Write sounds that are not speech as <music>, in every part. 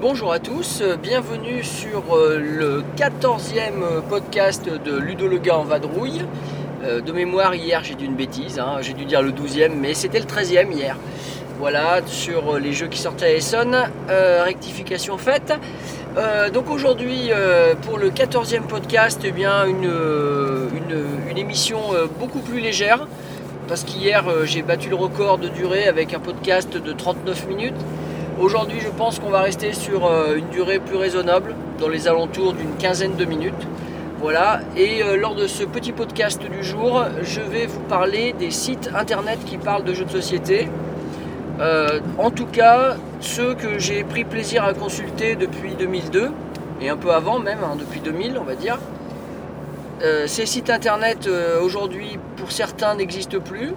Bonjour à tous, euh, bienvenue sur euh, le 14e podcast de Ludo Le Gars en vadrouille. Euh, De mémoire, hier j'ai dit une bêtise, hein, j'ai dû dire le 12e, mais c'était le 13e hier. Voilà, sur les jeux qui sortaient à Essonne, euh, rectification faite. Euh, donc aujourd'hui, euh, pour le 14e podcast, eh bien une, euh, émission euh, beaucoup plus légère, parce qu'hier euh, j'ai battu le record de durée avec un podcast de 39 minutes. Aujourd'hui, je pense qu'on va rester sur euh, une durée plus raisonnable, dans les alentours d'une quinzaine de minutes. Voilà, et euh, lors de ce petit podcast du jour, je vais vous parler des sites internet qui parlent de jeux de société. Euh, en tout cas, ceux que j'ai pris plaisir à consulter depuis 2002, et un peu avant même, hein, depuis 2000 on va dire. Euh, ces sites internet aujourd'hui, pour certains, n'existent plus,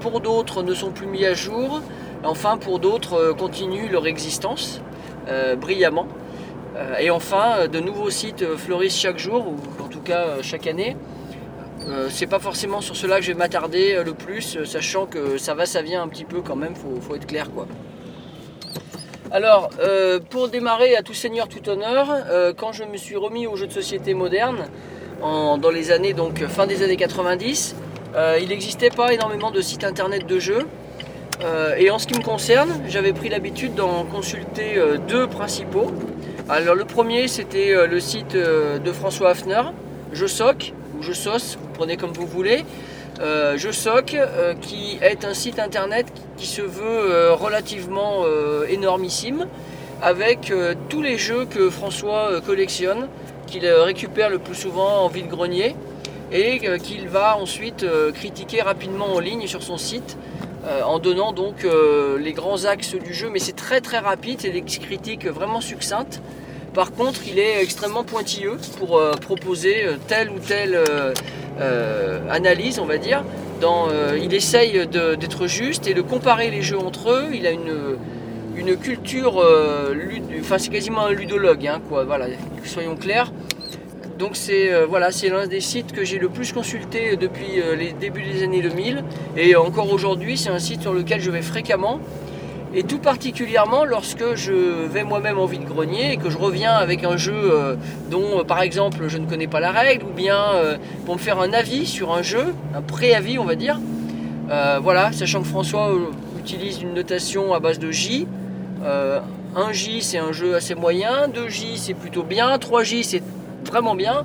pour d'autres ne sont plus mis à jour, enfin pour d'autres continuent leur existence brillamment. Euh, et enfin, euh, de nouveaux sites euh, fleurissent chaque jour, ou en tout cas chaque année. C'est pas forcément sur cela que je vais m'attarder le plus, sachant que ça va, ça vient un petit peu quand même, faut, faut être clair quoi. Alors, pour démarrer à tout seigneur, tout honneur, quand je me suis remis aux jeux de société modernes, en- dans les années, donc fin des années 90, euh, il n'existait pas énormément de sites internet de jeux. Et en ce qui me concerne, j'avais pris l'habitude d'en consulter deux principaux. Alors le premier c'était euh, le site euh, de François Hafner, Je Soc, ou Je Sauce, vous prenez comme vous voulez. Euh, Je Soc, qui est un site internet qui se veut relativement énormissime, avec tous les jeux que François collectionne, qu'il récupère le plus souvent en vide-grenier, et qu'il va ensuite critiquer rapidement en ligne sur son site. Euh, en donnant donc euh, les grands axes du jeu, mais c'est très très rapide, c'est des critiques vraiment succinctes. Par contre, il est extrêmement pointilleux pour euh, proposer telle ou telle analyse, on va dire. Dans, il essaye d'être juste et de comparer les jeux entre eux. Il a une, une culture, enfin c'est quasiment un ludologue, hein, quoi. Voilà, soyons clairs. Donc c'est euh, voilà, l'un des sites que j'ai le plus consulté depuis euh, les débuts des années 2000 et encore aujourd'hui, c'est un site sur lequel je vais fréquemment et tout particulièrement lorsque je vais moi-même en vide-grenier et que je reviens avec un jeu euh, dont euh, par exemple je ne connais pas la règle ou bien euh, pour me faire un avis sur un jeu, un préavis on va dire. Euh, voilà, sachant que François euh, utilise une notation à base de J. Euh, 1J c'est un jeu assez moyen, 2J c'est plutôt bien, 3J c'est vraiment bien.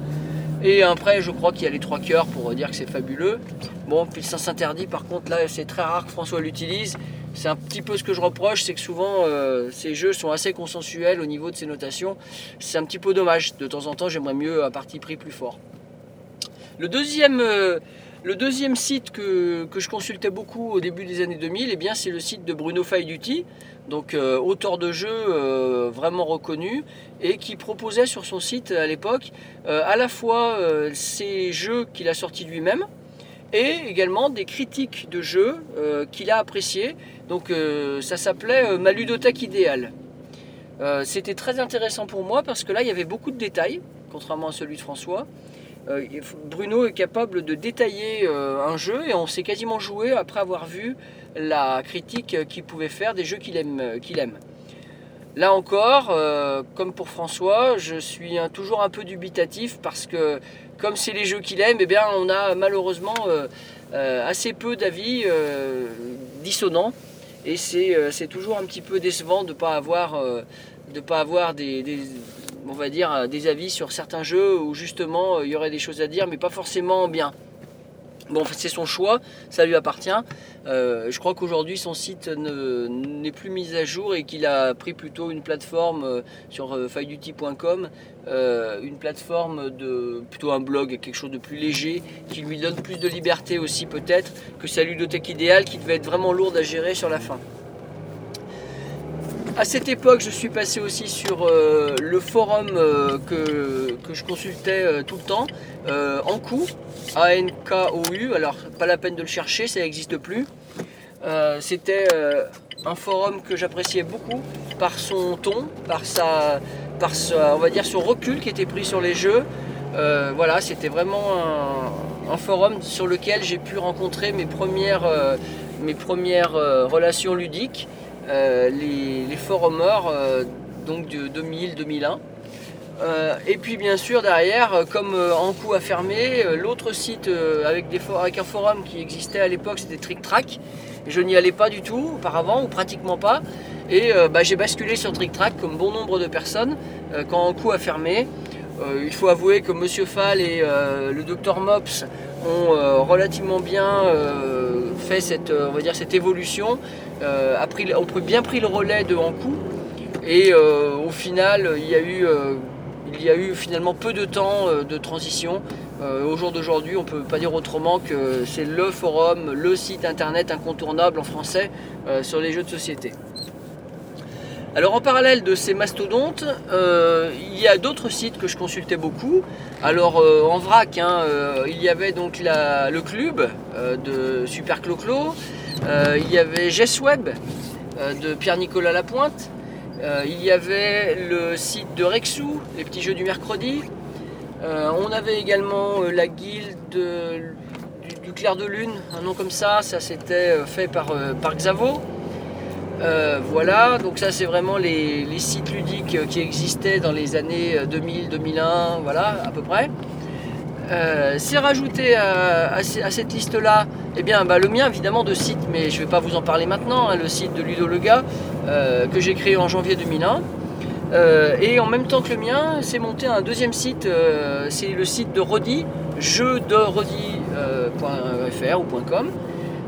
Et après, je crois qu'il y a les trois cœurs pour dire que c'est fabuleux. Bon, puis ça s'interdit, par contre, là, c'est très rare que François l'utilise. C'est un petit peu ce que je reproche, c'est que souvent, euh, ces jeux sont assez consensuels au niveau de ces notations. C'est un petit peu dommage. De temps en temps, j'aimerais mieux un parti pris plus fort. Le deuxième, euh, le deuxième site que, je consultais beaucoup au début des années 2000, eh bien, c'est le site de Bruno Faiduti, donc euh, auteur de jeux euh, vraiment reconnu et qui proposait sur son site à l'époque euh, à la fois ces jeux qu'il a sortis lui-même et également des critiques de jeux qu'il a appréciés. Donc ça s'appelait Ma ludothèque idéale. C'était très intéressant pour moi parce que là il y avait beaucoup de détails, contrairement à celui de François. Euh, Bruno est capable de détailler euh, un jeu et on s'est quasiment joué après avoir vu la critique qu'il pouvait faire des jeux qu'il aime, euh. Là encore, comme pour François, je suis toujours un peu dubitatif parce que comme c'est les jeux qu'il aime, eh bien, on a malheureusement assez peu d'avis dissonants et c'est toujours un petit peu décevant de ne pas avoir, des- on va dire, euh, des avis sur certains jeux où justement euh, il y aurait des choses à dire mais pas forcément bien. Bon, c'est son choix, ça lui appartient. Euh, je crois qu'aujourd'hui son site ne- n'est plus mis à jour et qu'il a pris plutôt une plateforme sur euh, failleduty.com, euh, une plateforme de plutôt un blog, quelque chose de plus léger, qui lui donne plus de liberté aussi peut-être que sa ludothèque idéale qui devait être vraiment lourde à gérer sur la fin. À cette époque, je suis passé aussi sur euh, le forum euh, que, que je consultais euh, tout le temps, Ankou, A-N-K-O-U. Alors, pas la peine de le chercher, ça n'existe plus. C'était un forum que j'appréciais beaucoup par son ton, par sa, par on va dire son recul qui était pris sur les jeux. Voilà, c'était vraiment un, forum sur lequel j'ai pu rencontrer mes premières, mes premières relations ludiques, les, les forumers euh, donc de 2000-2001. Euh, et puis bien sûr derrière, euh, comme euh, Ankou a fermé, euh, l'autre site euh, avec, des avec un forum qui existait à l'époque c'était Trick Track. Je n'y allais pas du tout auparavant ou pratiquement pas. Et euh, bah, j'ai basculé sur Trick Track comme bon nombre de personnes euh, quand Ankou a fermé. Euh, il faut avouer que Monsieur Fall et euh, le Dr Mops ont euh, relativement bien euh, fait cette, euh, on va dire, cette évolution, euh, a ont pris- bien pris le relais de Ankou. Et euh, au final, il y a eu, euh, il y a eu finalement peu de temps euh, de transition. Euh, au jour d'aujourd'hui, on ne peut pas dire autrement que c'est le forum, le site internet incontournable en français euh, sur les jeux de société. Alors en parallèle de ces mastodontes, euh, il y a d'autres sites que je consultais beaucoup. Alors euh, en vrac, hein, euh, il y avait donc le club de Super Clo-Clo, il y avait euh, de Pierre-Nicolas Lapointe, il y avait le site de Rexou, les petits jeux du mercredi. On avait également la guilde de- du, du clair de lune, un nom comme ça, ça c'était fait par, par Xavo. Euh, voilà, donc ça c'est vraiment les, sites ludiques euh, qui existaient dans les années euh, 2000, 2001, voilà à peu près. Euh, c'est rajouté à, à ce- à cette liste-là, eh bien bah, le mien évidemment de site, mais je ne vais pas vous en parler maintenant, hein, le site de Ludo Lega euh, que j'ai créé en janvier 2001. Euh, et en même temps que le mien, c'est monté un deuxième site, euh, c'est le site de Rodi, jeu-de-rodi.fr ou .com euh,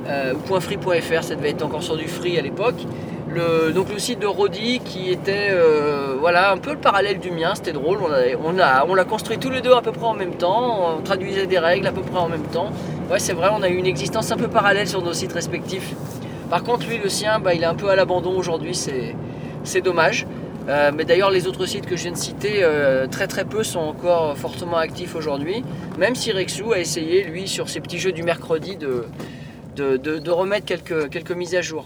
ou .free.fr, ça devait être encore sur du free à l'époque. Le, donc le site de Rodi qui était euh, voilà un peu le parallèle du mien, c'était drôle, on l'a a, construit tous les deux à peu près en même temps, on traduisait des règles à peu près en même temps. Ouais c'est vrai, on a eu une existence un peu parallèle sur nos sites respectifs. Par contre lui le sien, bah, il est un peu à l'abandon aujourd'hui, c'est, dommage. Euh, mais d'ailleurs les autres sites que je viens de citer, euh, très très peu sont encore fortement actifs aujourd'hui, même si Rexou a essayé lui sur ses petits jeux du mercredi de, de, remettre quelques, quelques mises à jour.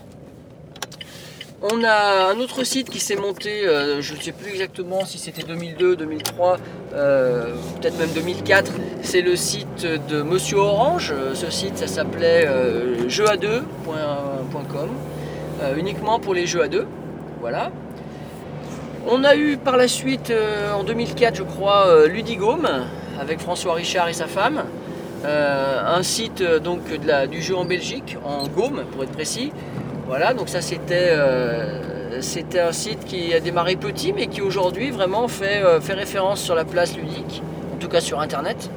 On a un autre site qui s'est monté, euh, je ne sais plus exactement si c'était 2002, 2003, euh, peut-être même 2004. C'est le site de Monsieur Orange. Euh, Ce site, ça s'appelait euh, jeux-à-deux.com, euh, uniquement pour les jeux à deux. Voilà. On a eu par la suite, en 2004, je crois, Ludigome avec François Richard et sa femme. Euh, un site euh, donc du jeu en Belgique, en Gaume pour être précis. Voilà, donc ça c'était euh, c'était un site qui a démarré petit mais qui aujourd'hui vraiment fait, référence sur la place ludique, en tout cas sur internet.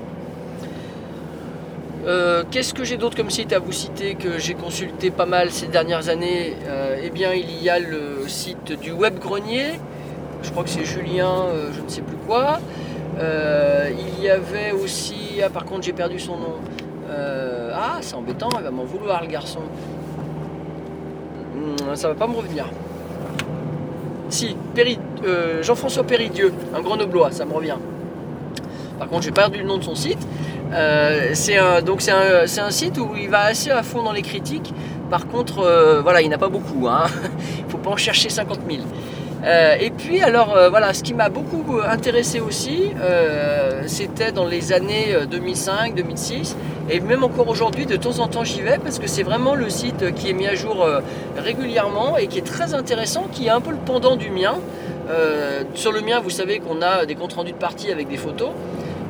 Qu'est-ce que j'ai d'autre comme site à vous citer que j'ai consulté pas mal ces dernières années? Eh bien il y a le site du Web Grenier, je crois que c'est Julien, je ne sais plus quoi. Euh, il y avait aussi, ah par contre j'ai perdu son nom. Euh, ah c'est embêtant, il va m'en vouloir le garçon. Hmm, ça va pas me revenir. Si, euh, Jean-François Péridieu, un grenoblois, ça me revient. Par contre j'ai perdu le nom de son site. C'est un, un, site où il va assez à fond dans les critiques. Par contre, voilà, il n'a pas beaucoup. Hein. <laughs> Il faut pas en chercher 50 000. Euh, et puis alors euh, voilà, ce qui m'a beaucoup intéressé aussi, euh, c'était dans les années 2005, 2006, et même encore aujourd'hui, de temps en temps j'y vais parce que c'est vraiment le site qui est mis à jour euh, régulièrement et qui est très intéressant, qui est un peu le pendant du mien. Euh, sur le mien, vous savez qu'on a des comptes rendus de parties avec des photos.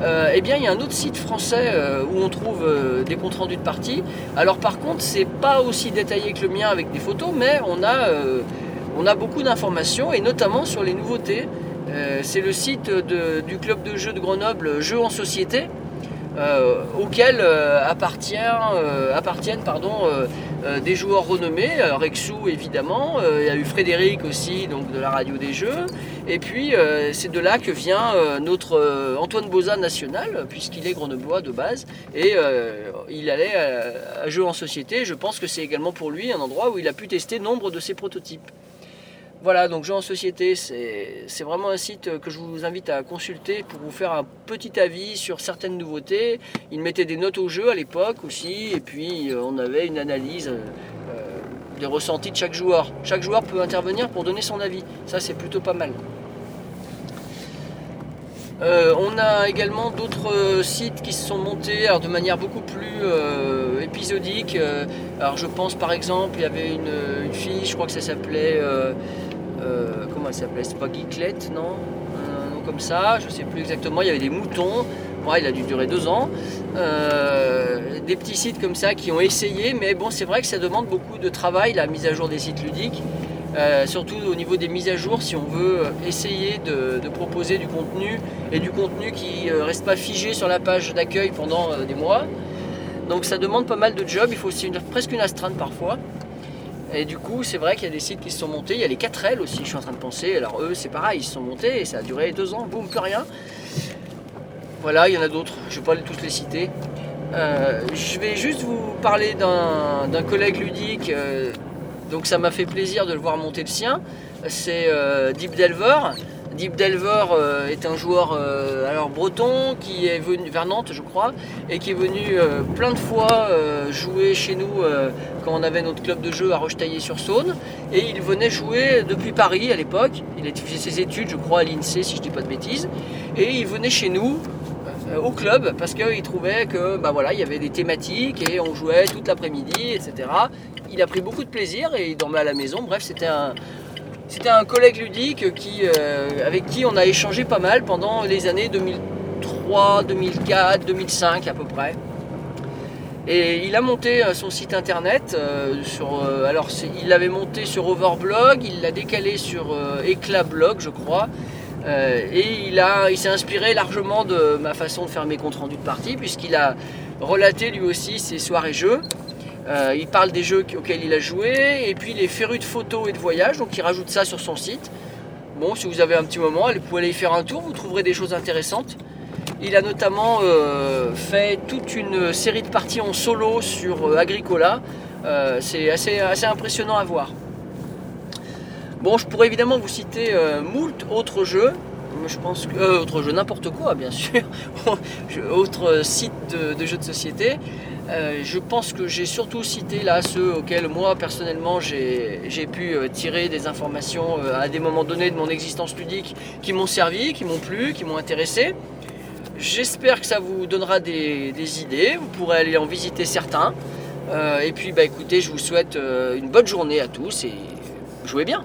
Euh, eh bien, il y a un autre site français euh, où on trouve euh, des comptes rendus de parties. Alors, par contre, c'est pas aussi détaillé que le mien avec des photos, mais on a, euh, on a beaucoup d'informations et notamment sur les nouveautés. Euh, c'est le site du club de jeux de Grenoble, Jeux en société, euh, auquel euh, appartiennent des joueurs renommés, Rexou évidemment, il y a eu Frédéric aussi, donc de la radio des jeux, et puis c'est de là que vient notre Antoine Boza national, puisqu'il est grenoblois de base, et il allait à, à Jeux en société, je pense que c'est également pour lui un endroit où il a pu tester nombre de ses prototypes. Voilà, donc Jeux en société, c'est vraiment un site que je vous invite à consulter pour vous faire un petit avis sur certaines nouveautés. Ils mettaient des notes au jeu à l'époque aussi, et puis euh, on avait une analyse euh, des ressentis de chaque joueur. Chaque joueur peut intervenir pour donner son avis. Ça, c'est plutôt pas mal. Euh, on a également d'autres euh, sites qui se sont montés de manière beaucoup plus euh, épisodique. Euh, alors je pense par exemple, il y avait une, fille, je crois que ça s'appelait... euh, euh, comment elle s'appelait? C'est pas Geeklet, non? Un nom comme ça, je sais plus exactement. Il y avait des moutons. Ouais, il a dû durer deux ans. Euh, des petits sites comme ça qui ont essayé, mais bon, c'est vrai que ça demande beaucoup de travail, la mise à jour des sites ludiques. Euh, surtout au niveau des mises à jour, si on veut essayer de, proposer du contenu et du contenu qui ne reste pas figé sur la page d'accueil pendant euh, des mois. Donc ça demande pas mal de jobs, il faut aussi presque une astreinte parfois. Et du coup, c'est vrai qu'il y a des sites qui se sont montés. Il y a les 4L aussi, je suis en train de penser. Alors eux, c'est pareil, ils se sont montés et ça a duré deux ans, boum, plus rien. Voilà, il y en a d'autres, je ne vais pas tous les citer. Euh, je vais juste vous parler d'un d'un collègue ludique. euh, donc ça m'a fait plaisir de le voir monter le sien. C'est euh, Deep Delver. Deep Delver euh, est un joueur euh, alors breton qui est venu vers Nantes, je crois, et qui est venu euh, plein de fois jouer chez nous quand on avait notre club de jeu à Rochetaillé-sur-Saône. Et il venait jouer depuis Paris à l'époque. Il a fait ses études, je crois, à l'INSEE, si je dis pas de bêtises. Et il venait chez nous au club parce qu'il trouvait que bah voilà, il y avait des thématiques et on jouait toute l'après-midi, etc. Il a pris beaucoup de plaisir et il dormait à la maison. Bref, c'était un, c'était un collègue ludique euh, avec qui on a échangé pas mal pendant les années 2003, 2004, 2005 à peu près. Et il a monté euh, son site internet. euh, sur, alors, il l'avait monté sur Overblog, il l'a décalé sur Eclablog, je crois. Et il, il s'est inspiré largement de ma façon de faire mes comptes rendus de partie, puisqu'il a relaté lui aussi ses soirées jeux. Euh, il parle des jeux auxquels il a joué, et puis les férus de photos et de voyages, donc il rajoute ça sur son site. Bon, si vous avez un petit moment, vous pouvez aller y faire un tour, vous trouverez des choses intéressantes. Il a notamment euh, fait toute une série de parties en solo sur euh, Agricola. C'est assez, assez impressionnant à voir. Bon, je pourrais évidemment vous citer moult autres jeux. Je pense que. euh, autres jeux, n'importe quoi, bien <laughs> sûr. Sites de, de jeux de société. Euh, je pense que j'ai surtout cité là ceux auxquels moi personnellement j'ai pu euh, tirer des informations euh, à des moments donnés de mon existence ludique qui m'ont servi, qui m'ont plu, qui m'ont intéressé. J'espère que ça vous donnera des, des idées, vous pourrez aller en visiter certains. Et puis bah écoutez, je vous souhaite une bonne journée à tous et jouez bien.